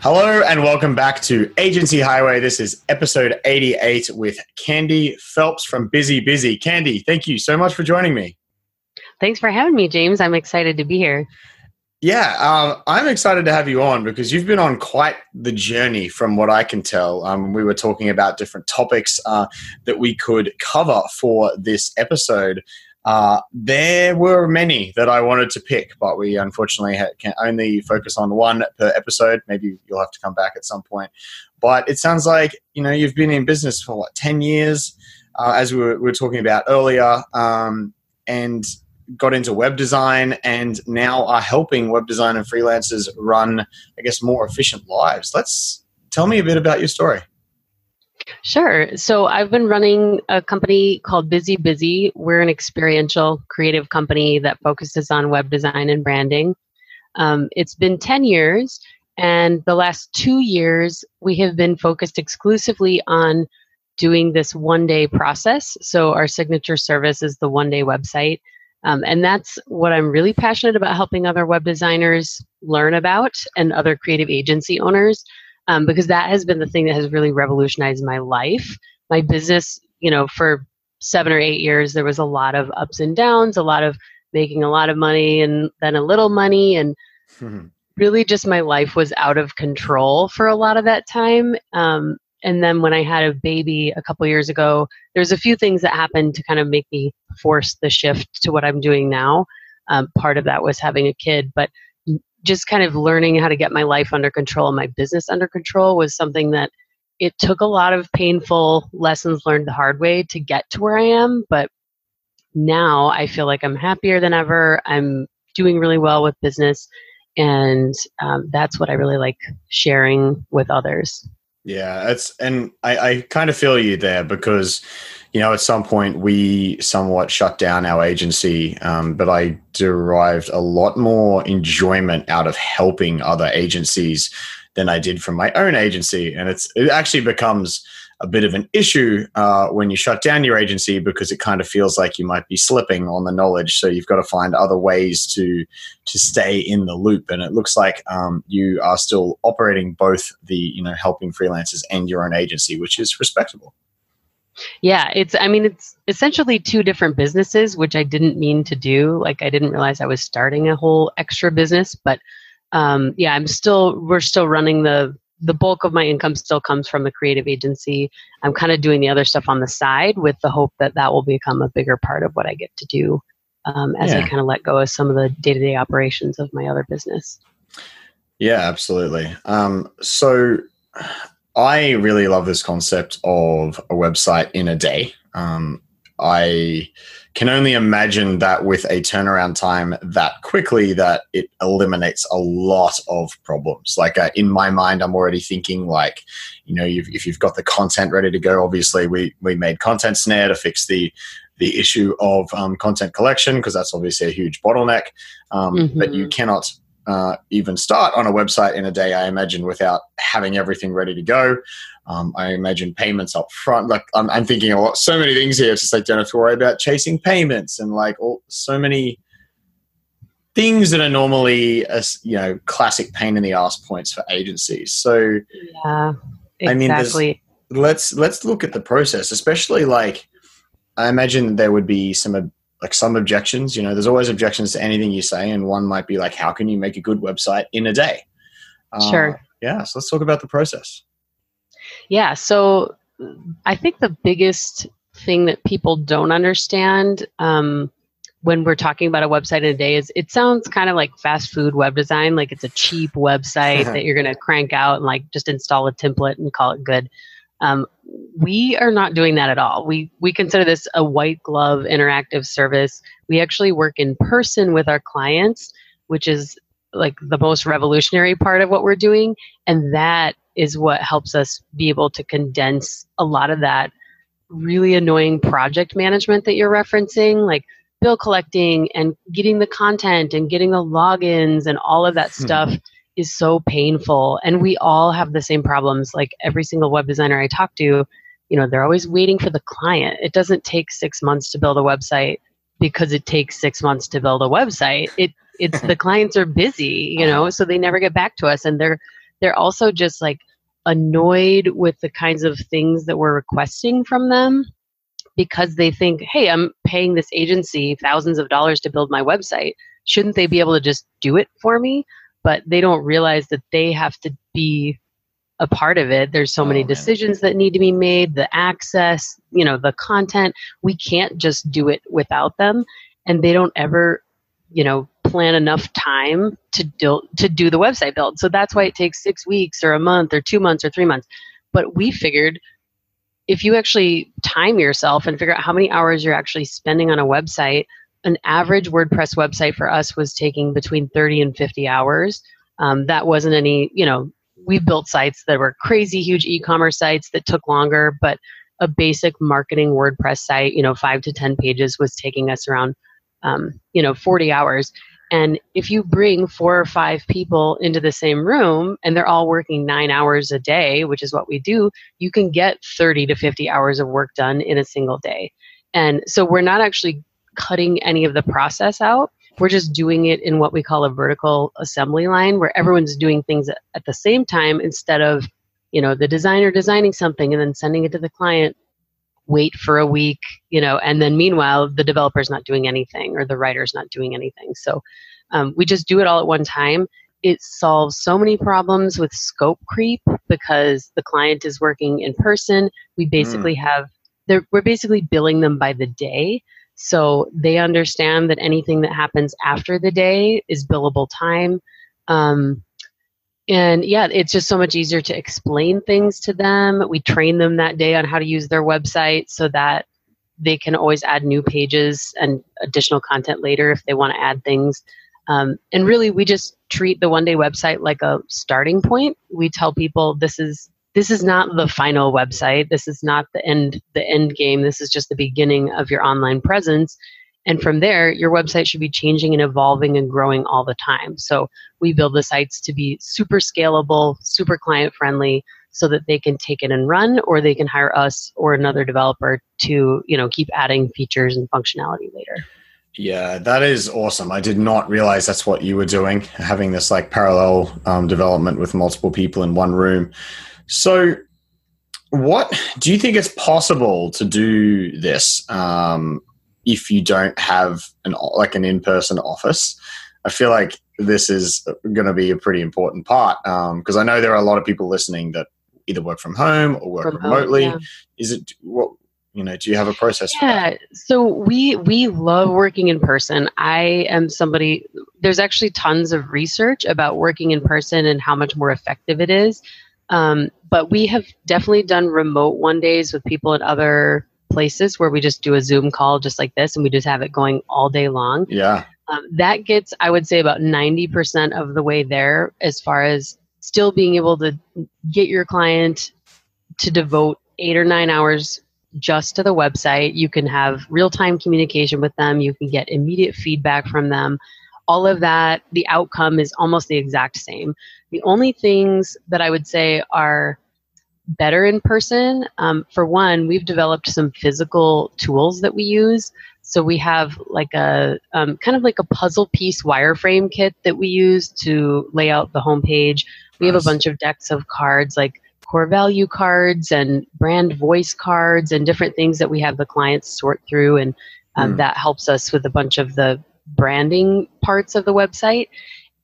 Hello and welcome back to Agency Highway. This is episode 88 with Candy Phelps from Bizzy Bizzy. Candy, thank you so much for joining me. Thanks for having me, James. I'm excited to be here. Yeah, um, I'm excited to have you on because you've been on quite the journey from what I can tell. Um, we were talking about different topics uh, that we could cover for this episode. Uh, there were many that I wanted to pick, but we unfortunately ha- can only focus on one per episode. Maybe you'll have to come back at some point. But it sounds like you know you've been in business for what ten years, uh, as we were, we were, talking about earlier, um, and got into web design, and now are helping web design and freelancers run, I guess, more efficient lives. Let's tell me a bit about your story. Sure. So I've been running a company called Bizzy Bizzy. We're an experiential creative company that focuses on web design and branding. Um, it's been 10 years, and the last two years, we have been focused exclusively on doing this one day process. So our signature service is the one day website. Um, and that's what I'm really passionate about helping other web designers learn about and other creative agency owners um, because that has been the thing that has really revolutionized my life. My business, you know, for seven or eight years, there was a lot of ups and downs, a lot of making a lot of money and then a little money. And really just my life was out of control for a lot of that time. Um, and then when I had a baby a couple years ago, there's a few things that happened to kind of make me force the shift to what I'm doing now. Um, part of that was having a kid, but just kind of learning how to get my life under control and my business under control was something that it took a lot of painful lessons learned the hard way to get to where I am. But now I feel like I'm happier than ever. I'm doing really well with business. And um, that's what I really like sharing with others. Yeah, it's and I, I kind of feel you there because you know, at some point we somewhat shut down our agency, um, but I derived a lot more enjoyment out of helping other agencies than I did from my own agency. And it's it actually becomes a bit of an issue uh, when you shut down your agency because it kind of feels like you might be slipping on the knowledge. So you've got to find other ways to to stay in the loop. And it looks like um, you are still operating both the you know helping freelancers and your own agency, which is respectable. Yeah, it's I mean it's essentially two different businesses, which I didn't mean to do. Like I didn't realize I was starting a whole extra business, but um, yeah, I'm still we're still running the the bulk of my income still comes from the creative agency. I'm kind of doing the other stuff on the side with the hope that that will become a bigger part of what I get to do um, as yeah. I kind of let go of some of the day to day operations of my other business. Yeah, absolutely. Um, so I really love this concept of a website in a day. Um, I can only imagine that with a turnaround time that quickly, that it eliminates a lot of problems. Like uh, in my mind, I'm already thinking like, you know, you've, if you've got the content ready to go, obviously we we made Content Snare to fix the the issue of um, content collection because that's obviously a huge bottleneck. Um, mm-hmm. But you mm-hmm. cannot uh, even start on a website in a day, I imagine, without having everything ready to go. Um, I imagine payments up front. Like I'm, I'm thinking a lot, so many things here. It's just like don't have to worry about chasing payments and like all, so many things that are normally a, you know classic pain in the ass points for agencies. So yeah, exactly. I mean, let's let's look at the process, especially like I imagine there would be some like some objections. You know, there's always objections to anything you say, and one might be like, how can you make a good website in a day? Uh, sure. Yeah. So let's talk about the process. Yeah. So I think the biggest thing that people don't understand um, when we're talking about a website in a day is it sounds kind of like fast food web design, like it's a cheap website that you're going to crank out and like just install a template and call it good. Um, we are not doing that at all. We we consider this a white glove interactive service. We actually work in person with our clients, which is like the most revolutionary part of what we're doing, and that is what helps us be able to condense a lot of that really annoying project management that you're referencing, like bill collecting and getting the content and getting the logins and all of that hmm. stuff is so painful. And we all have the same problems. Like every single web designer I talk to, you know, they're always waiting for the client. It doesn't take six months to build a website because it takes six months to build a website. It it's the clients are busy, you know, so they never get back to us and they're they're also just like annoyed with the kinds of things that we're requesting from them because they think, hey, I'm paying this agency thousands of dollars to build my website. Shouldn't they be able to just do it for me? But they don't realize that they have to be a part of it. There's so oh, many decisions that need to be made, the access, you know, the content. We can't just do it without them. And they don't ever, you know, plan enough time to do, to do the website build. So that's why it takes six weeks or a month or two months or three months. But we figured if you actually time yourself and figure out how many hours you're actually spending on a website, an average WordPress website for us was taking between 30 and 50 hours. Um, that wasn't any, you know, we built sites that were crazy huge e-commerce sites that took longer, but a basic marketing WordPress site, you know, five to 10 pages was taking us around, um, you know, 40 hours. And if you bring four or five people into the same room and they're all working nine hours a day, which is what we do, you can get 30 to 50 hours of work done in a single day. And so we're not actually cutting any of the process out. We're just doing it in what we call a vertical assembly line where everyone's doing things at the same time instead of, you know, the designer designing something and then sending it to the client wait for a week, you know, and then meanwhile the developer's not doing anything or the writer's not doing anything. So um, we just do it all at one time. It solves so many problems with scope creep because the client is working in person. We basically mm. have we're basically billing them by the day. So they understand that anything that happens after the day is billable time. Um, and yeah, it's just so much easier to explain things to them. We train them that day on how to use their website so that they can always add new pages and additional content later if they want to add things. Um, and really, we just treat the one day website like a starting point. We tell people this is this is not the final website. This is not the end the end game. This is just the beginning of your online presence. And from there, your website should be changing and evolving and growing all the time. So we build the sites to be super scalable, super client friendly, so that they can take it and run, or they can hire us or another developer to, you know, keep adding features and functionality later. Yeah, that is awesome. I did not realize that's what you were doing, having this like parallel um, development with multiple people in one room. So, what do you think it's possible to do this? Um, if you don't have an like an in-person office. I feel like this is going to be a pretty important part because um, i know there are a lot of people listening that either work from home or work from remotely. home, yeah. is it what you know do you have a process yeah so we we love working in person. I am somebody there's actually tons of research about working in person and how much more effective it is. Um, but we have definitely done remote one days with people in other places where we just do a Zoom call just like this and we just have it going all day long. Yeah. Um, that gets, I would say, about 90% of the way there as far as still being able to get your client to devote eight or nine hours just to the website. You can have real time communication with them, you can get immediate feedback from them. All of that, the outcome is almost the exact same. The only things that I would say are better in person. Um, for one, we've developed some physical tools that we use. So we have like a um, kind of like a puzzle piece wireframe kit that we use to lay out the homepage. We nice. have a bunch of decks of cards like core value cards and brand voice cards and different things that we have the clients sort through and um, mm. that helps us with a bunch of the branding parts of the website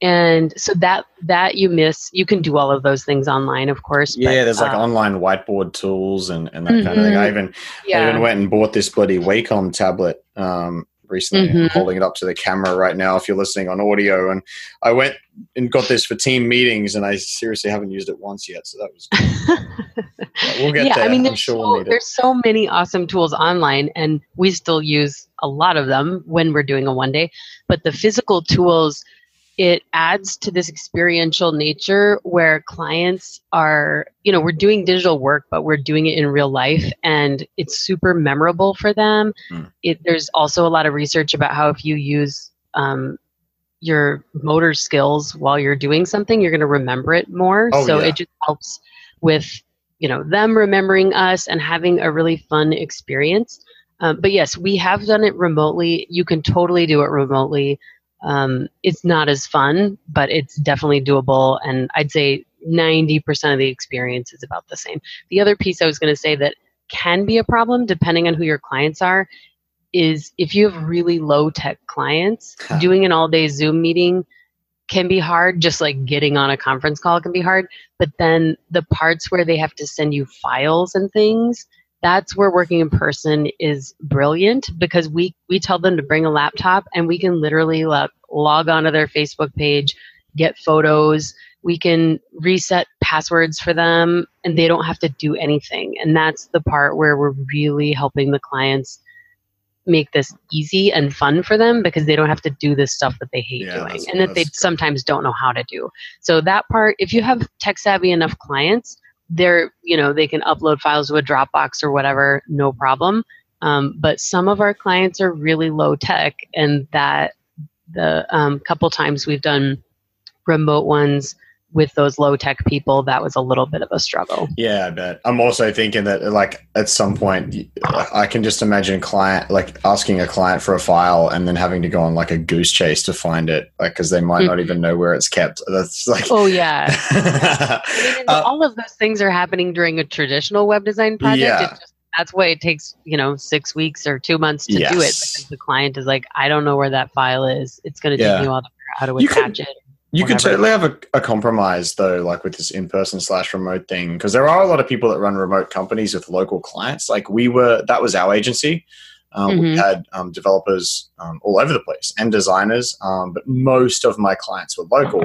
and so that that you miss you can do all of those things online of course yeah but, there's like uh, online whiteboard tools and, and that mm-hmm. kind of thing i mm-hmm. even yeah. I even went and bought this bloody wacom tablet um, recently mm-hmm. I'm holding it up to the camera right now if you're listening on audio and i went and got this for team meetings and i seriously haven't used it once yet so that was we'll get yeah, there. i mean there's, sure so, we'll there's so many awesome tools online and we still use a lot of them when we're doing a one day but the physical tools it adds to this experiential nature where clients are, you know, we're doing digital work, but we're doing it in real life and it's super memorable for them. Mm. It, there's also a lot of research about how if you use um, your motor skills while you're doing something, you're going to remember it more. Oh, so yeah. it just helps with, you know, them remembering us and having a really fun experience. Um, but yes, we have done it remotely. You can totally do it remotely. Um, it's not as fun, but it's definitely doable. And I'd say 90% of the experience is about the same. The other piece I was going to say that can be a problem, depending on who your clients are, is if you have really low tech clients, huh. doing an all day Zoom meeting can be hard. Just like getting on a conference call can be hard. But then the parts where they have to send you files and things, that's where working in person is brilliant because we we tell them to bring a laptop and we can literally log, log onto their Facebook page, get photos, we can reset passwords for them and they don't have to do anything. And that's the part where we're really helping the clients make this easy and fun for them because they don't have to do this stuff that they hate yeah, doing and that they sometimes don't know how to do. So that part if you have tech savvy enough clients, they're you know they can upload files to a dropbox or whatever no problem. Um, but some of our clients are really low tech and that the um, couple times we've done remote ones with those low tech people, that was a little bit of a struggle. Yeah, I bet. I'm also thinking that, like, at some point, I can just imagine client like asking a client for a file and then having to go on like a goose chase to find it, like, because they might mm-hmm. not even know where it's kept. That's like, oh yeah. I mean, uh, all of those things are happening during a traditional web design project. Yeah. Just, that's why it takes you know six weeks or two months to yes. do it because the client is like, I don't know where that file is. It's going to take me a while to figure out how to attach could, it you could totally have a, a, compromise though, like with this in-person slash remote thing, because there are a lot of people that run remote companies with local clients. Like we were, that was our agency. Um, mm-hmm. We had um, developers um, all over the place and designers, um, but most of my clients were local.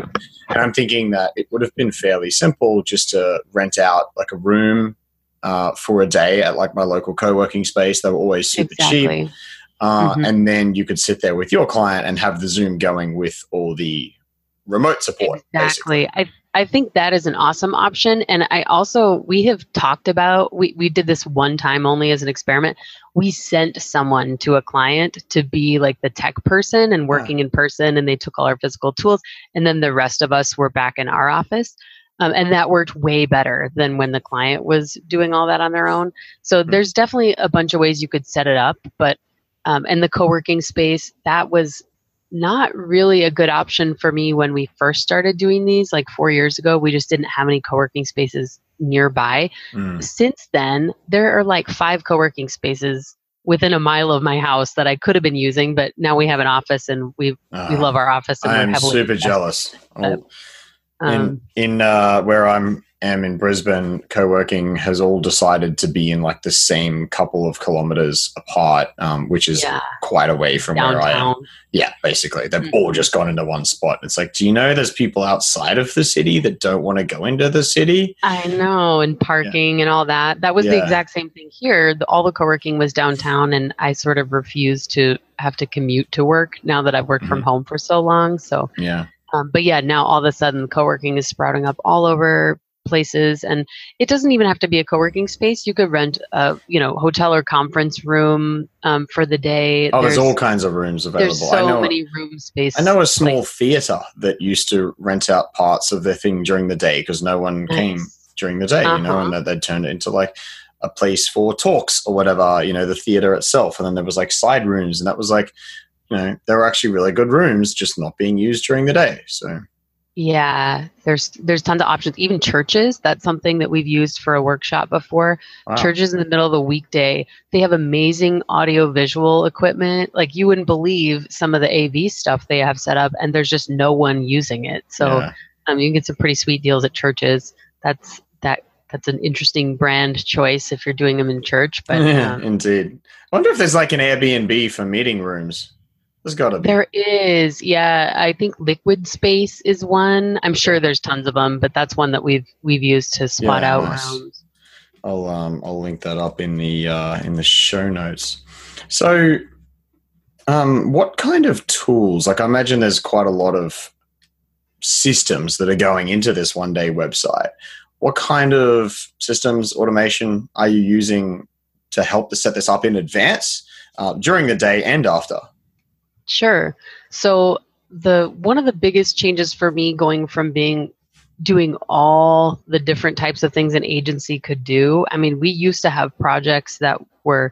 And I'm thinking that it would have been fairly simple just to rent out like a room uh, for a day at like my local co-working space. They were always super exactly. cheap. Uh, mm-hmm. And then you could sit there with your client and have the Zoom going with all the remote support. Exactly. I I think that is an awesome option. And I also we have talked about we, we did this one time only as an experiment. We sent someone to a client to be like the tech person and working yeah. in person and they took all our physical tools and then the rest of us were back in our office. Um, and that worked way better than when the client was doing all that on their own. So mm-hmm. there's definitely a bunch of ways you could set it up, but um, and the co-working space that was not really a good option for me when we first started doing these like four years ago we just didn't have any co-working spaces nearby. Mm. since then there are like five co-working spaces within a mile of my house that i could have been using but now we have an office and we uh, we love our office and i'm super jealous. Oh, um, in in uh, where i'm am in Brisbane, co-working has all decided to be in like the same couple of kilometers apart, um, which is yeah. quite away from Downtown. where I am. Yeah, basically, they've mm-hmm. all just gone into one spot. It's like, do you know there's people outside of the city that don't want to go into the city? I know, and parking yeah. and all that. That was yeah. the exact same thing here. The, all the co-working was downtown, and I sort of refused to have to commute to work now that I've worked mm-hmm. from home for so long. So yeah. Um, but yeah, now all of a sudden, co-working is sprouting up all over places and it doesn't even have to be a co-working space you could rent a you know hotel or conference room um, for the day oh there's, there's, all kinds of rooms available there's so I know, many room space i know a small theater that used to rent out parts of their thing during the day because no one nice. came during the day uh-huh. you know and uh-huh. they'd turn it into like a place for talks or whatever you know the theater itself and then there was like side rooms and that was like you know there were actually really good rooms just not being used during the day so yeah, there's there's tons of options. Even churches, that's something that we've used for a workshop before. Wow. Churches in the middle of the weekday, they have amazing audio visual equipment. Like you wouldn't believe some of the AV stuff they have set up and there's just no one using it. So yeah. um, you can get some pretty sweet deals at churches. That's that that's an interesting brand choice if you're doing them in church. But yeah, um, indeed. I wonder if there's like an Airbnb for meeting rooms. There's got to be. There is, yeah. I think Liquid Space is one. I'm sure there's tons of them, but that's one that we've we've used to spot yeah, out nice. rooms. I'll um I'll link that up in the uh, in the show notes. So, um, what kind of tools? Like, I imagine there's quite a lot of systems that are going into this one day website. What kind of systems automation are you using to help to set this up in advance uh, during the day and after? Sure. So the one of the biggest changes for me going from being doing all the different types of things an agency could do. I mean, we used to have projects that were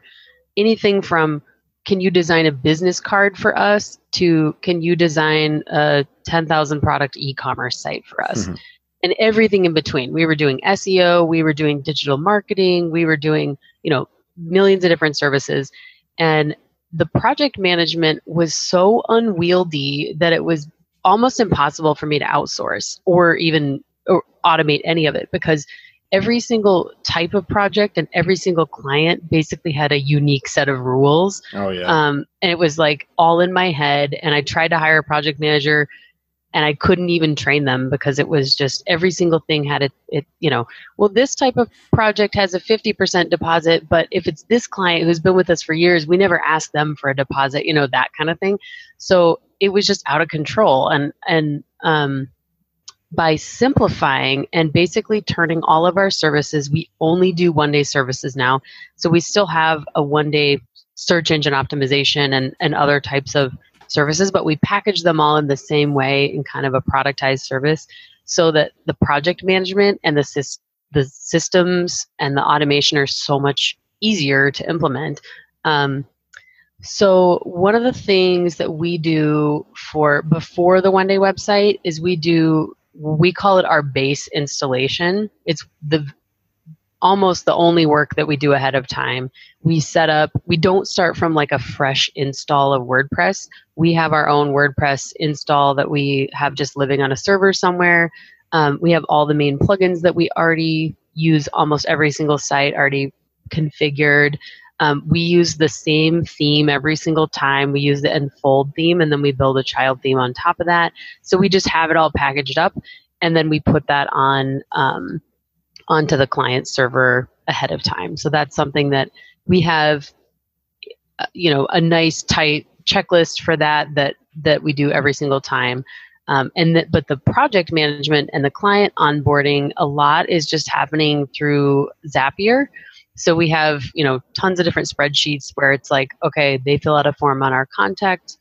anything from can you design a business card for us to can you design a 10,000 product e-commerce site for us? Mm-hmm. And everything in between. We were doing SEO, we were doing digital marketing, we were doing, you know, millions of different services and the project management was so unwieldy that it was almost impossible for me to outsource or even or automate any of it because every single type of project and every single client basically had a unique set of rules. Oh yeah. Um, and it was like all in my head. And I tried to hire a project manager, and I couldn't even train them because it was just every single thing had it. It you know, well, this type of project has a fifty percent deposit, but if it's this client who's been with us for years, we never ask them for a deposit. You know that kind of thing. So it was just out of control, and and um by simplifying and basically turning all of our services, we only do one day services now. So we still have a one day search engine optimization and, and other types of services, but we package them all in the same way in kind of a productized service so that the project management and the, the systems and the automation are so much easier to implement. Um, so one of the things that we do for before the one day website is we do we call it our base installation. It's the almost the only work that we do ahead of time. We set up, we don't start from like a fresh install of WordPress. We have our own WordPress install that we have just living on a server somewhere. Um, we have all the main plugins that we already use almost every single site already configured. Um, we use the same theme every single time. We use the Enfold theme, and then we build a child theme on top of that. So we just have it all packaged up, and then we put that on um, onto the client server ahead of time. So that's something that we have, uh, you know, a nice tight checklist for that that that we do every single time. Um, and that, but the project management and the client onboarding, a lot is just happening through Zapier. So we have, you know, tons of different spreadsheets where it's like, okay, they fill out a form on our contact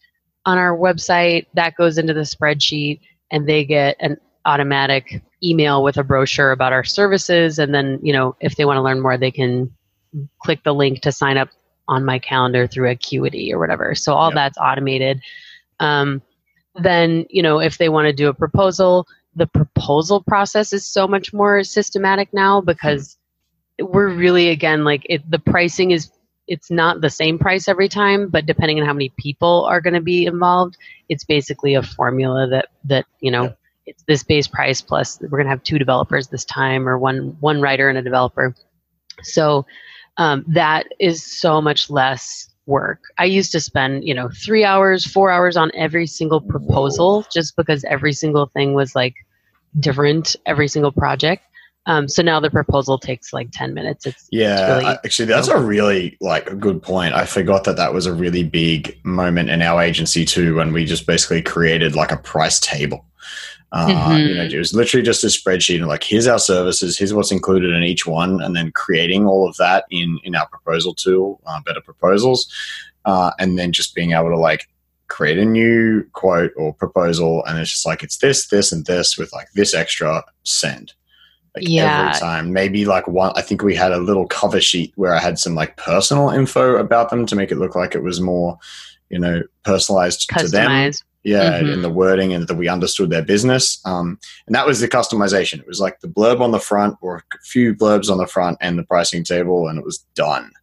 on our website, that goes into the spreadsheet, and they get an automatic email with a brochure about our services. And then, you know, if they want to learn more, they can click the link to sign up on my calendar through Acuity or whatever. So all yep. that's automated. Um, then, you know, if they want to do a proposal, the proposal process is so much more systematic now because we're really again like it, the pricing is it's not the same price every time but depending on how many people are going to be involved it's basically a formula that that you know yeah. It's this base price plus we're going to have two developers this time or one one writer and a developer so um, that is so much less work i used to spend you know three hours four hours on every single proposal Whoa. just because every single thing was like different every single project um, so now the proposal takes like 10 minutes. It's yeah, really, actually, that's a really like a good point. I forgot that that was a really big moment in our agency too, when we just basically created like a price table. Uh, mm-hmm. You know, it was literally just a spreadsheet and like, here's our services, here's what's included in each one, and then creating all of that in in our proposal tool, uh, Better Proposals, uh, and then just being able to like create a new quote or proposal, and it's just like it's this, this, and this with like this extra send like yeah. every time. Maybe like one, I think we had a little cover sheet where I had some like personal info about them to make it look like it was more, you know, personalized Customized. to them. Yeah, mm-hmm. in the wording and that we understood their business. Um, and that was the customization. It was like the blurb on the front or a few blurbs on the front and the pricing table, and it was done.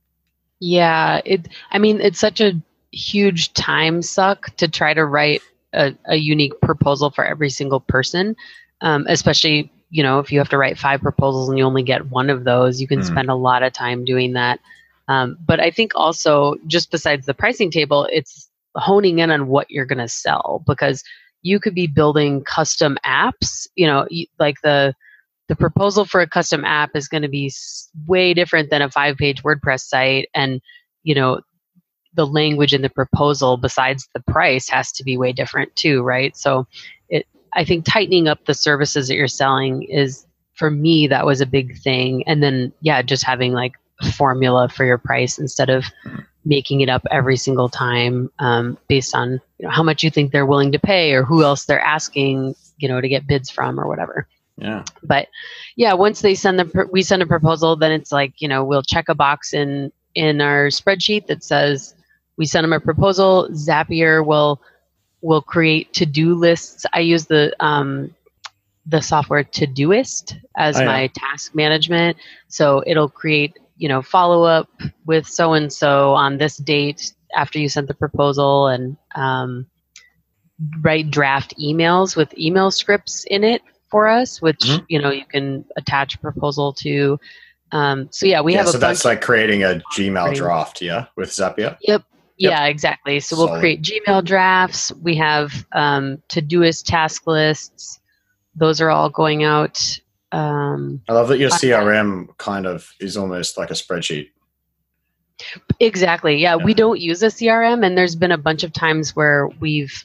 Yeah, it. I mean, it's such a huge time suck to try to write a, a unique proposal for every single person, um, especially you know, if you have to write five proposals and you only get one of those, you can mm. spend a lot of time doing that. Um, but I think also, just besides the pricing table, it's honing in on what you're going to sell because you could be building custom apps. You know, like the the proposal for a custom app is going to be way different than a five page WordPress site, and you know, the language in the proposal besides the price has to be way different too, right? So it I think tightening up the services that you're selling is for me that was a big thing. And then yeah, just having like a formula for your price instead of making it up every single time um, based on you know how much you think they're willing to pay or who else they're asking you know to get bids from or whatever. Yeah. But yeah, once they send the we send a proposal, then it's like you know we'll check a box in in our spreadsheet that says we send them a proposal. Zapier will will create to do lists. I use the um, the software Todoist as Oh, yeah. my task management. So it'll create you know follow up with so and so on this date after you sent the proposal and um, write draft emails with email scripts in it for us, which Mhm. you know you can attach a proposal to. Um, so yeah, we yeah, have so that's like creating a Gmail draft, yeah, with Zapier. Yep. Yep. Yeah, exactly. So we'll Solid. create Gmail drafts. We have um, Todoist task lists. Those are all going out. Um, I love that your Uh, CRM kind of is almost like a spreadsheet. exactly. Yeah, we don't use a CRM, and there's been a bunch of times where we've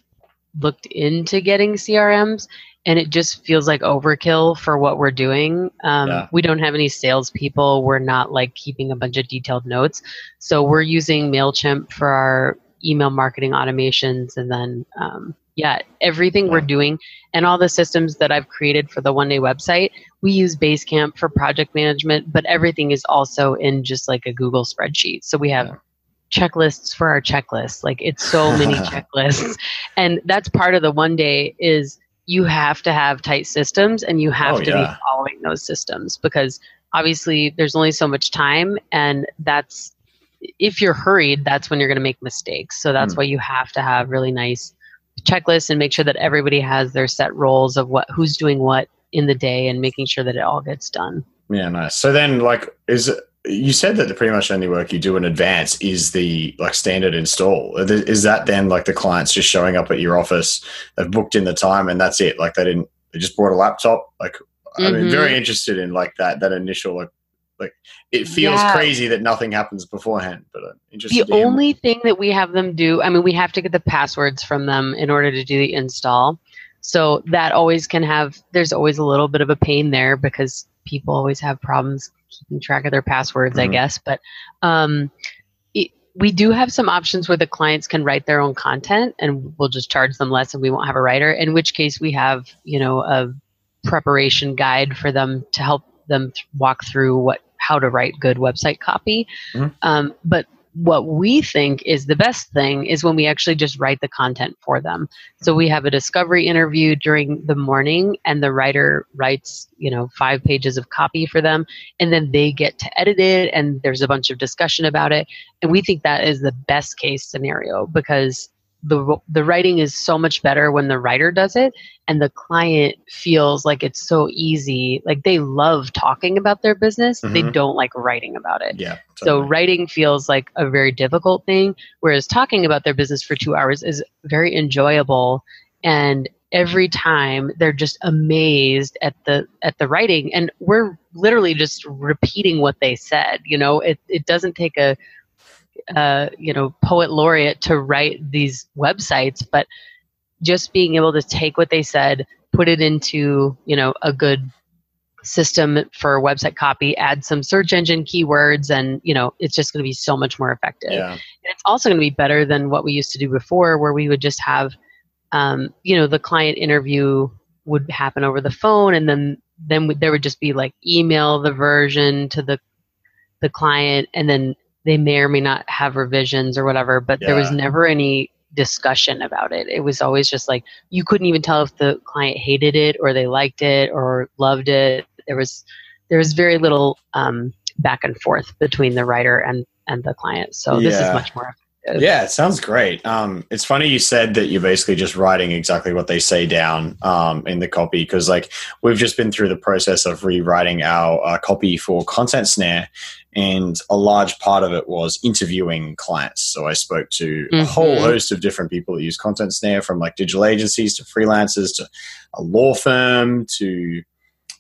looked into getting CRMs, and it just feels like overkill for what we're doing. Um, Yeah. We don't have any salespeople. We're not like keeping a bunch of detailed notes. So we're using MailChimp for our email marketing automations. And then, um, yeah, everything we're doing and all the systems that I've created for the one day website, we use Basecamp for project management, but everything is also in just like a Google spreadsheet. So we have Yeah. checklists for our checklists. Like it's so many checklists. And that's part of the one day is you have to have tight systems and you have Oh, to yeah. be following those systems because obviously there's only so much time and that's if you're hurried that's when you're going to make mistakes so that's Mm. why you have to have really nice checklists and make sure that everybody has their set roles of what who's doing what in the day and making sure that it all gets done Yeah, nice. So then, like, is it, you said that the pretty much only work you do in advance is the like standard install? Is that then like the clients just showing up at your office? They've booked in the time and that's it. Like they didn't. They just brought a laptop. Like I mean, Mhm. very interested in like that that initial like like it feels Yeah. crazy that nothing happens beforehand, but I'm interested. the only thing that we have them do i mean we have to get the passwords from them in order to do the install so that always can have there's always a little bit of a pain there because people always have problems keeping track of their passwords i Mhm. guess but um, it, we do have some options where the clients can write their own content and we'll just charge them less and we won't have a writer in which case we have you know a preparation guide for them to help them th- walk through what how to write good website copy Mhm. um, but what we think is the best thing is when we actually just write the content for them. So we have a discovery interview during the morning and the writer writes, you know, 5 pages of copy for them and then they get to edit it and there's a bunch of discussion about it and we think that is the best case scenario because the the writing is so much better when the writer does it and the client feels like it's so easy like they love talking about their business they Mhm. don't like writing about it Yeah. so writing feels like a very difficult thing, whereas talking about their business for two hours is very enjoyable. And every time they're just amazed at the at the writing, and we're literally just repeating what they said. You know, it it doesn't take a uh, you know poet laureate to write these websites, but just being able to take what they said, put it into you know a good system for website copy add some search engine keywords and you know it's just going to be so much more effective yeah. and it's also going to be better than what we used to do before where we would just have um, you know the client interview would happen over the phone and then then there would just be like email the version to the the client and then they may or may not have revisions or whatever but there was never any discussion about it it was always just like you couldn't even tell if the client hated it or they liked it or loved it there was there was very little um, back and forth between the writer and and the client so this is Yeah. much more Yeah, it sounds great. Um, it's funny you said that you're basically just writing exactly what they say down um, in the copy because, like, we've just been through the process of rewriting our uh, copy for Content Snare, and a large part of it was interviewing clients. So I spoke to a whole Mhm. host of different people that use Content Snare, from like digital agencies to freelancers to a law firm to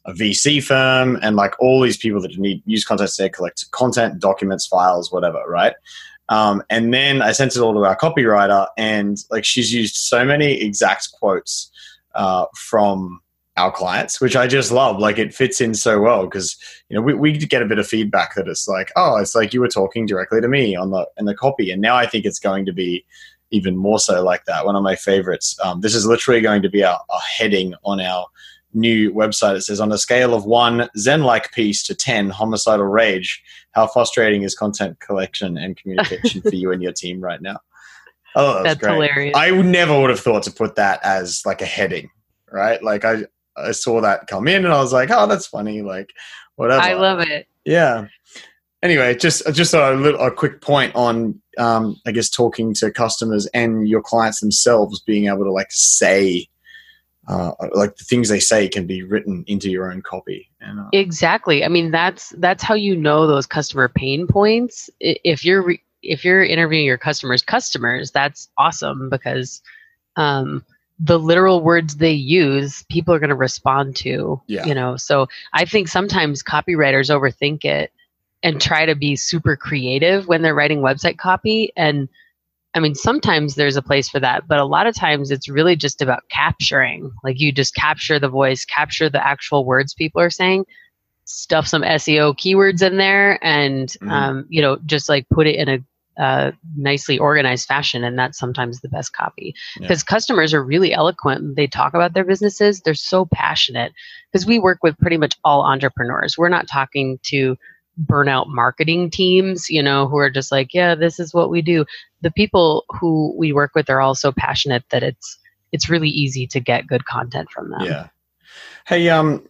a VC firm, and like all these people that need use Content Snare, collect content, documents, files, whatever, right? Um, and then I sent it all to our copywriter, and like she's used so many exact quotes uh, from our clients, which I just love. Like it fits in so well because you know we, we get a bit of feedback that it's like, oh, it's like you were talking directly to me on the in the copy, and now I think it's going to be even more so like that. One of my favorites. Um, this is literally going to be our, our heading on our new website. It says on a scale of one Zen-like peace to ten homicidal rage, how frustrating is content collection and communication for you and your team right now? Oh, that that's great. hilarious. I never would have thought to put that as like a heading, right? Like I I saw that come in and I was like, oh, that's funny. Like whatever. I love it. Yeah. Anyway, just just a little a quick point on um, I guess talking to customers and your clients themselves being able to like say uh, like the things they say can be written into your own copy. And, uh, exactly. I mean, that's that's how you know those customer pain points. If you're re- if you're interviewing your customers' customers, that's awesome because um, the literal words they use, people are going to respond to. Yeah. You know, so I think sometimes copywriters overthink it and try to be super creative when they're writing website copy and I mean, sometimes there's a place for that, but a lot of times it's really just about capturing. Like you just capture the voice, capture the actual words people are saying, stuff some SEO keywords in there, and mm-hmm. um, you know, just like put it in a uh, nicely organized fashion, and that's sometimes the best copy because yeah. customers are really eloquent. They talk about their businesses. They're so passionate because we work with pretty much all entrepreneurs. We're not talking to burnout marketing teams, you know, who are just like, yeah, this is what we do. The people who we work with are all so passionate that it's it's really easy to get good content from them. Yeah. Hey, um,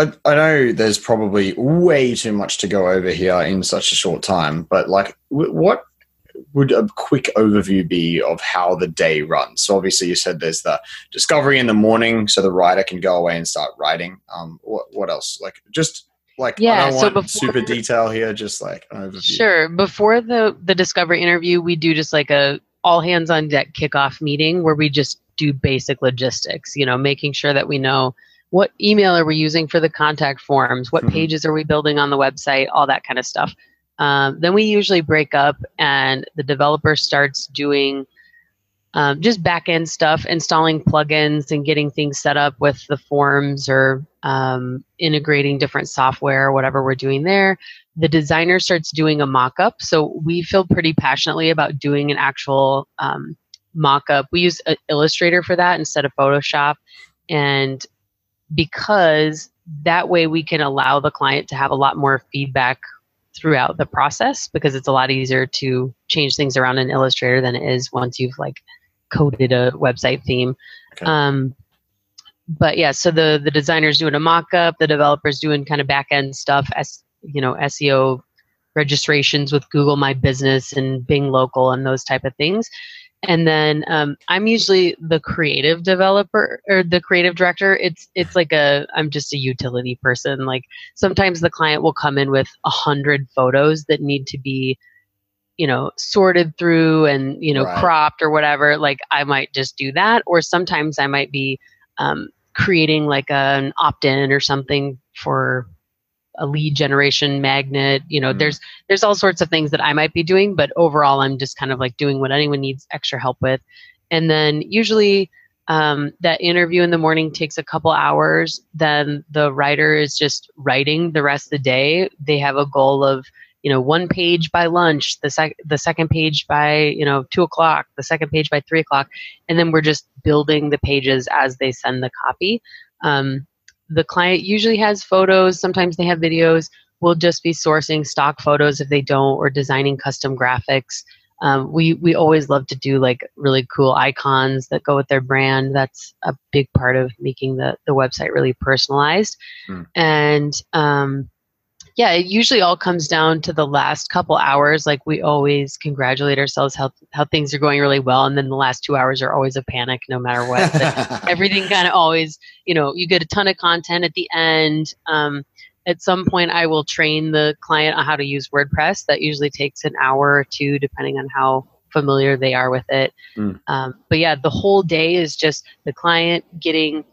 I, I know there's probably way too much to go over here in such a short time, but like, w- what would a quick overview be of how the day runs? So obviously, you said there's the discovery in the morning, so the writer can go away and start writing. Um, what what else? Like just like, yeah, I don't so want before, super detail here, just like an overview. Sure. Before the the discovery interview, we do just like a all hands on deck kickoff meeting where we just do basic logistics. You know, making sure that we know what email are we using for the contact forms, what mm-hmm. pages are we building on the website, all that kind of stuff. Um, then we usually break up, and the developer starts doing um, just back end stuff, installing plugins and getting things set up with the forms or um, integrating different software or whatever we're doing there. The designer starts doing a mock up. So we feel pretty passionately about doing an actual um, mock up. We use Illustrator for that instead of Photoshop. And because that way we can allow the client to have a lot more feedback throughout the process because it's a lot easier to change things around in Illustrator than it is once you've like coded a website theme. Okay. Um, but yeah, so the the designer's doing a mock-up, the developer's doing kind of back end stuff, as you know, SEO registrations with Google My Business and Bing Local and those type of things. And then um, I'm usually the creative developer or the creative director. It's it's like a I'm just a utility person. Like sometimes the client will come in with a hundred photos that need to be you know sorted through and you know right. cropped or whatever like i might just do that or sometimes i might be um, creating like an opt-in or something for a lead generation magnet you know mm. there's there's all sorts of things that i might be doing but overall i'm just kind of like doing what anyone needs extra help with. And then usually um, that interview in the morning takes a couple hours then the writer is just writing the rest of the day. They have a goal of you know one page by lunch the sec the second page by you know two o'clock the second page by three o'clock and then we're just building the pages as they send the copy. Um, the client usually has photos. Sometimes they have videos. We'll just be sourcing stock photos if they don't or designing custom graphics. Um, we we always love to do like really cool icons that go with their brand. That's a big part of making the the website really personalized. Mm. and um, yeah, it usually all comes down to the last couple hours. Like we always congratulate ourselves how how things are going really well, and then the last two hours are always a panic, no matter what. everything kind of always, you know, you get a ton of content at the end. Um, at some point, I will train the client on how to use WordPress. That usually takes an hour or two, depending on how familiar they are with it. Mm. Um, but yeah, the whole day is just the client getting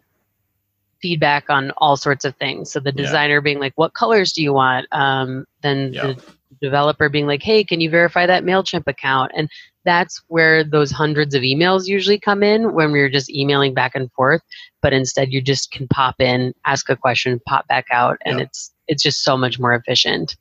feedback on all sorts of things. So the designer yeah. being like, "What colors do you want?" Um, then yeah. the developer being like, hey, can you verify that MailChimp account? And that's where those hundreds of emails usually come in when we're just emailing back and forth. But instead, you just can pop in, ask a question, pop back out, and it's it's just so much more efficient.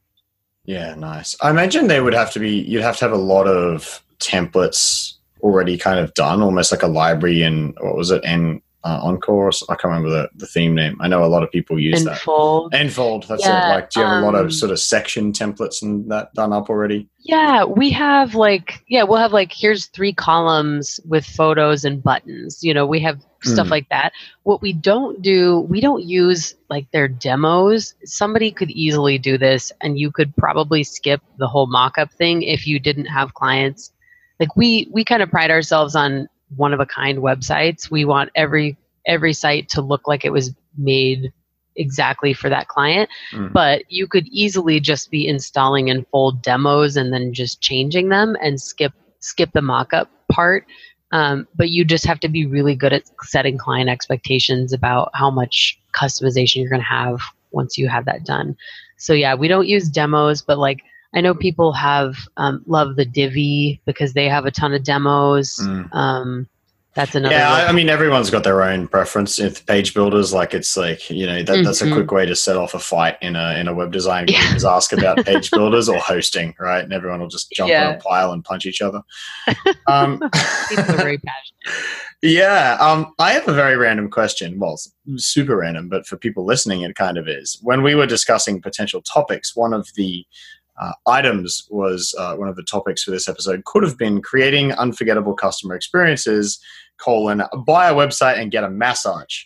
Yeah, nice. I imagine they would have to be. You'd have to have a lot of templates already kind of done, almost like a library and what was it? And uh, Encore. I can't remember the, the theme name. I know a lot of people use Enfold. that. Enfold. That's yeah, it. Like, do you have um, a lot of um, sort of section templates and that done up already? Yeah, we have like yeah, we'll have like here's three columns with photos and buttons. You know, we have stuff mm. like that. What we don't do, we don't use like their demos. Somebody could easily do this, and you could probably skip the whole mock-up thing if you didn't have clients. Like we we kind of pride ourselves on one of a kind websites. We want every every site to look like it was made exactly for that client. Mm. But you could easily just be installing Enfold demos and then just changing them and skip skip the mock-up part. Um, but you just have to be really good at setting client expectations about how much customization you're going to have once you have that done. So yeah, we don't use demos, but like I know people have um, love the Divi because they have a ton of demos. Mm. Um, that's another. Yeah, I, I, mean, everyone's got their own preference with page builders. Like, it's like you know that, mm-hmm. that's a quick mm-hmm. way to set off a fight in a in a web design game. Yeah. Is ask about page builders or hosting, right? And everyone will just jump yeah. on a pile and punch each other. Um, people are very passionate. Yeah, um, I have a very random question. Well, super random, but for people listening, it kind of is. When we were discussing potential topics, one of the uh, items was uh, one of the topics for this episode. Could have been creating unforgettable customer experiences colon buy a website and get a massage.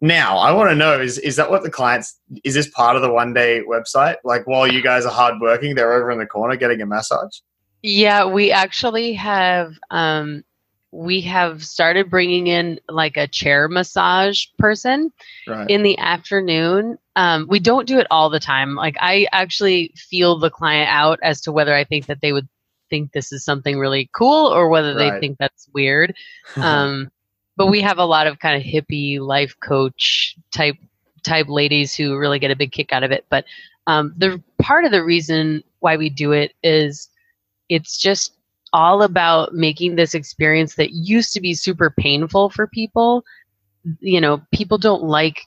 Now i want to know is is that what the clients is this part of the one day website? Like while you guys are hardworking they're over in the corner getting a massage? Yeah we actually have um we have started bringing in like a chair massage person right. in the afternoon. Um, we don't do it all the time. Like I actually feel the client out as to whether I think that they would think this is something really cool or whether right. they think that's weird. Um, but we have a lot of kind of hippie life coach type type ladies who really get a big kick out of it. But um, the part of the reason why we do it is it's just all about making this experience that used to be super painful for people. You know, people don't like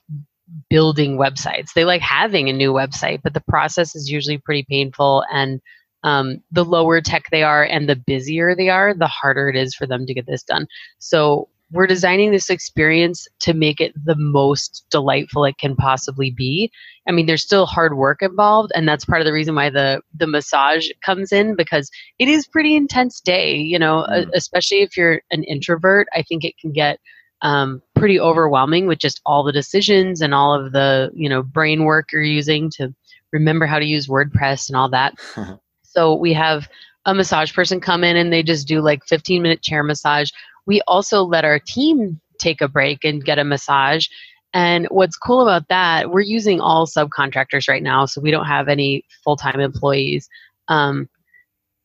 building websites. They like having a new website, but the process is usually pretty painful. And um, the lower tech they are and the busier they are, the harder it is for them to get this done. So we're designing this experience to make it the most delightful it can possibly be. I mean, there's still hard work involved, and that's part of the reason why the the massage comes in because it is pretty intense day. You know, mm. especially if you're an introvert, I think it can get um, pretty overwhelming with just all the decisions and all of the you know brain work you're using to remember how to use WordPress and all that. so we have a massage person come in and they just do like 15 minute chair massage we also let our team take a break and get a massage. And what's cool about that, we're using all subcontractors right now, so we don't have any full time employees. Um,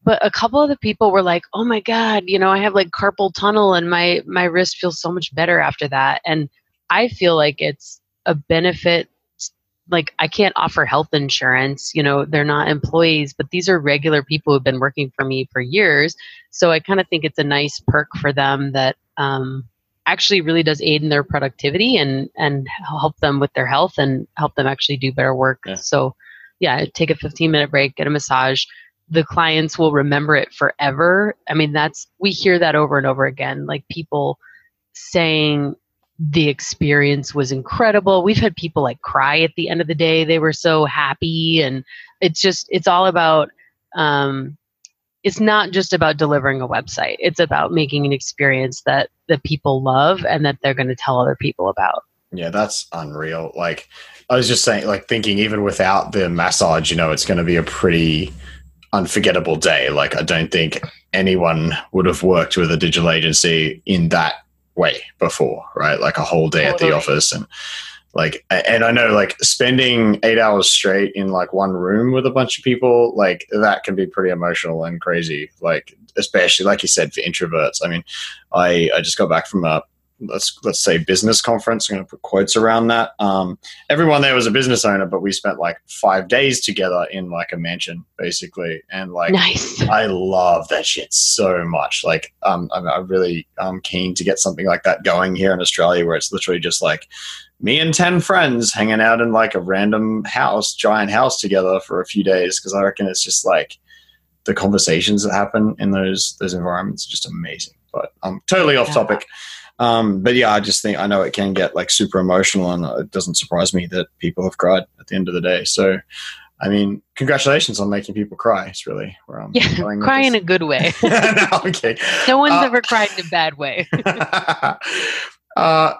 but a couple of the people were like, "Oh my god, you know, I have like carpal tunnel, and my my wrist feels so much better after that." And I feel like it's a benefit. Like I can't offer health insurance, you know, they're not employees, but these are regular people who've been working for me for years. So I kind of think it's a nice perk for them that um, actually really does aid in their productivity and and help them with their health and help them actually do better work. Yeah. So yeah, take a 15 minute break, get a massage. The clients will remember it forever. I mean, that's we hear that over and over again. Like people saying the experience was incredible. We've had people like cry at the end of the day. They were so happy and it's just it's all about um it's not just about delivering a website it's about making an experience that that people love and that they're going to tell other people about yeah that's unreal like i was just saying like thinking even without the massage you know it's going to be a pretty unforgettable day like i don't think anyone would have worked with a digital agency in that way before right like a whole day totally. at the office and like and i know like spending eight hours straight in like one room with a bunch of people like that can be pretty emotional and crazy like especially like you said for introverts i mean i i just got back from a let's let's say business conference. I'm going to put quotes around that. Um, everyone there was a business owner, but we spent like five days together in like a mansion, basically, and like nice. I love that shit so much. Like, um, I'm, I'm really um, keen to get something like that going here in Australia, where it's literally just like me and 10 friends hanging out in like a random house, giant house together for a few days. Cause I reckon it's just like the conversations that happen in those, those environments are just amazing. But I'm um, totally off topic. Um, but yeah, I just think I know it can get like super emotional, and it doesn't surprise me that people have cried at the end of the day. So, I mean, congratulations on making people cry. It's really where I'm yeah, going. Cry in a good way. no, okay. No one's uh, ever cried in a bad way. uh,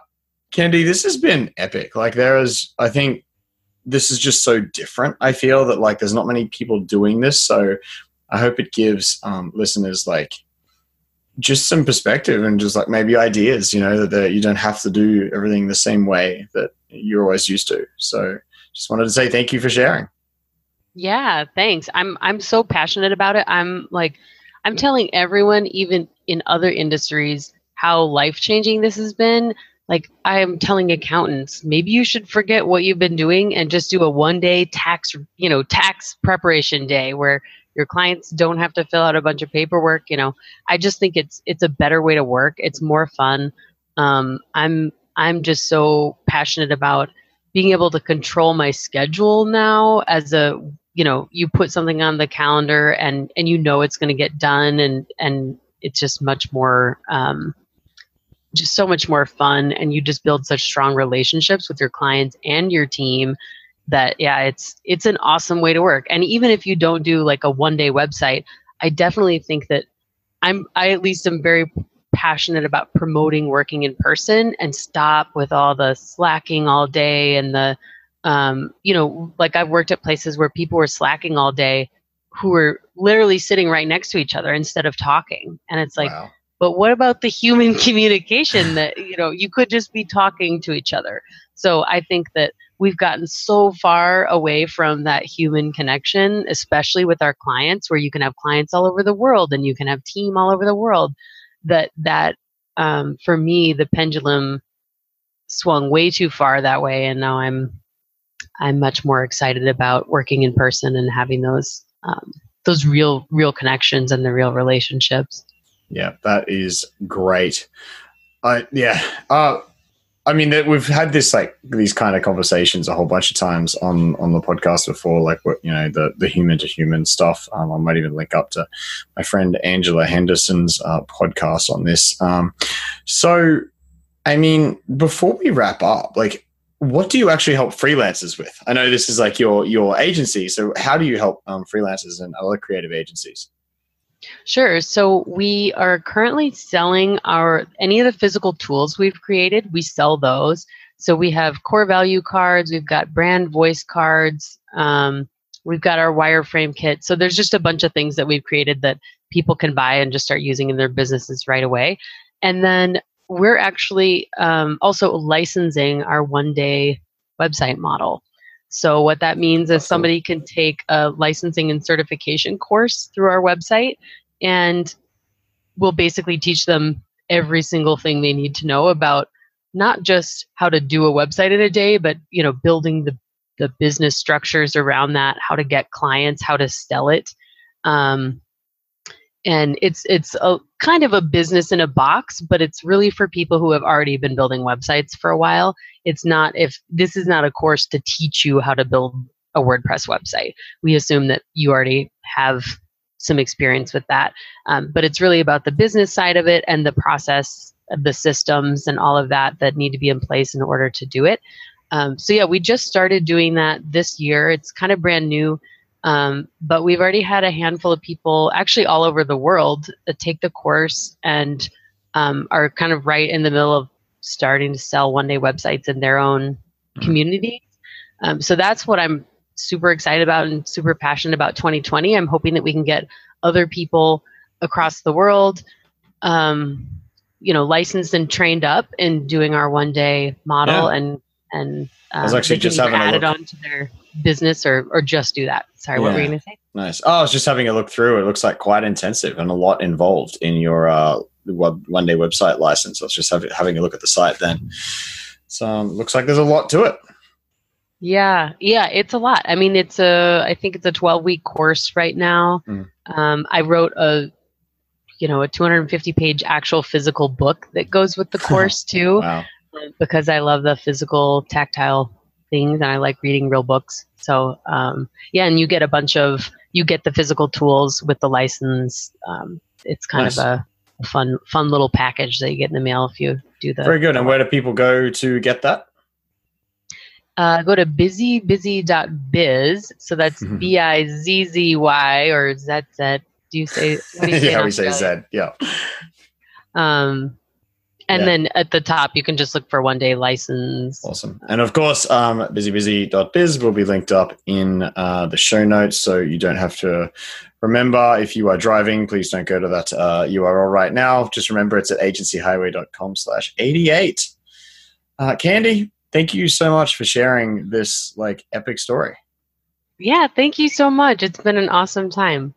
Candy, this has been epic. Like there is, I think this is just so different. I feel that like there's not many people doing this, so I hope it gives um, listeners like just some perspective and just like maybe ideas. You know that, that you don't have to do everything the same way that you're always used to. So just wanted to say thank you for sharing. Yeah, thanks. I'm I'm so passionate about it. I'm like I'm telling everyone even in other industries how life-changing this has been like i am telling accountants maybe you should forget what you've been doing and just do a one day tax you know tax preparation day where your clients don't have to fill out a bunch of paperwork you know i just think it's it's a better way to work. It's more fun. Um, i'm i'm just so passionate about being able to control my schedule now as a you know you put something on the calendar and and you know it's going to get done and and it's just much more um, just so much more fun and you just build such strong relationships with your clients and your team that yeah it's it's an awesome way to work. And even if you don't do like a one day website i definitely think that i'm i at least am very passionate about promoting working in person and stop with all the slacking all day and the um, you know like i've worked at places where people were slacking all day who were literally sitting right next to each other instead of talking. And it's like wow. but what about the human communication that you know you could just be talking to each other? So i think that we've gotten so far away from that human connection especially with our clients where you can have clients all over the world and you can have team all over the world that that um, for me the pendulum swung way too far that way and now i'm i'm much more excited about working in person and having those um, those real real connections and the real relationships yeah, that is great. I yeah. Uh, I mean, we've had this like these kind of conversations a whole bunch of times on on the podcast before, like what you know the the human to human stuff. Um, I might even link up to my friend Angela Henderson's uh, podcast on this. Um, so, I mean, before we wrap up, like, what do you actually help freelancers with? I know this is like your your agency, so how do you help um, freelancers and other creative agencies? Sure. So we are currently selling our any of the physical tools we've created. We sell those. So we have core value cards. We've got brand voice cards. Um, we've got our wireframe kit. So there's just a bunch of things that we've created that people can buy and just start using in their businesses right away. And then we're actually um, also licensing our one day website model. So, what that means is somebody can take a licensing and certification course through our website, and we'll basically teach them every single thing they need to know about not just how to do a website in a day, but you know, building the the business structures around that, how to get clients, how to sell it. Um, and it's it's a kind of a business in a box but it's really for people who have already been building websites for a while. It's not if this is not a course to teach you how to build a wordpress website. We assume that you already have some experience with that um, but it's really about the business side of it and the process the systems and all of that that need to be in place in order to do it. Um, so yeah we just started doing that this year. It's kind of brand new um, but we've already had a handful of people, actually all over the world, take the course and um, are kind of right in the middle of starting to sell one day websites in their own mm-hmm. community. Um, so that's what I'm super excited about and super passionate about 2020. I'm hoping that we can get other people across the world, um, you know, licensed and trained up in doing our one day model yeah. and and um, I was actually just having added on to their business or or just do that. Sorry, yeah. what were you going to say? Nice. Oh, I was just having a look through. It looks like quite intensive and a lot involved in your uh, one day website license. I was just having, having a look at the site then. So um, looks like there's a lot to it. Yeah, yeah, it's a lot. I mean, it's a I think it's a 12 week course right now. Mm. Um, I wrote a you know a 250 page actual physical book that goes with the course too, wow. because I love the physical tactile things and I like reading real books. So um, yeah, and you get a bunch of you get the physical tools with the license. Um, it's kind nice. of a fun fun little package that you get in the mail if you do the. Very good. And where do people go to get that? Uh, go to bizzyBizzy.biz. So that's B I Z Z Y or Z Z. Do you say? What do you say yeah, we say Z. Yeah. Um, and yeah. then at the top, you can just look for one day license. Awesome. And of course, um, bizzyBizzy.biz will be linked up in uh, the show notes. So you don't have to remember if you are driving, please don't go to that uh, URL right now. Just remember it's at agencyhighway.com slash 88. Uh, Candy, thank you so much for sharing this like epic story. Yeah, thank you so much. It's been an awesome time.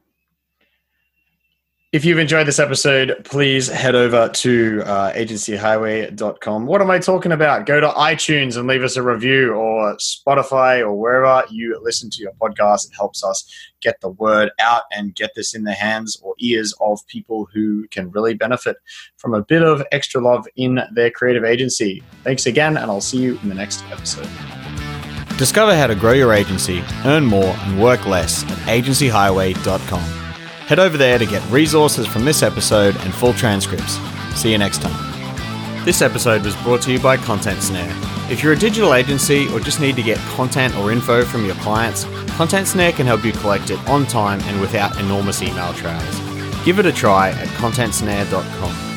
If you've enjoyed this episode, please head over to uh, agencyhighway.com. What am I talking about? Go to iTunes and leave us a review or Spotify or wherever you listen to your podcast. It helps us get the word out and get this in the hands or ears of people who can really benefit from a bit of extra love in their creative agency. Thanks again, and I'll see you in the next episode. Discover how to grow your agency, earn more, and work less at agencyhighway.com. Head over there to get resources from this episode and full transcripts. See you next time. This episode was brought to you by Content Snare. If you're a digital agency or just need to get content or info from your clients, Content Snare can help you collect it on time and without enormous email trails. Give it a try at contentsnare.com.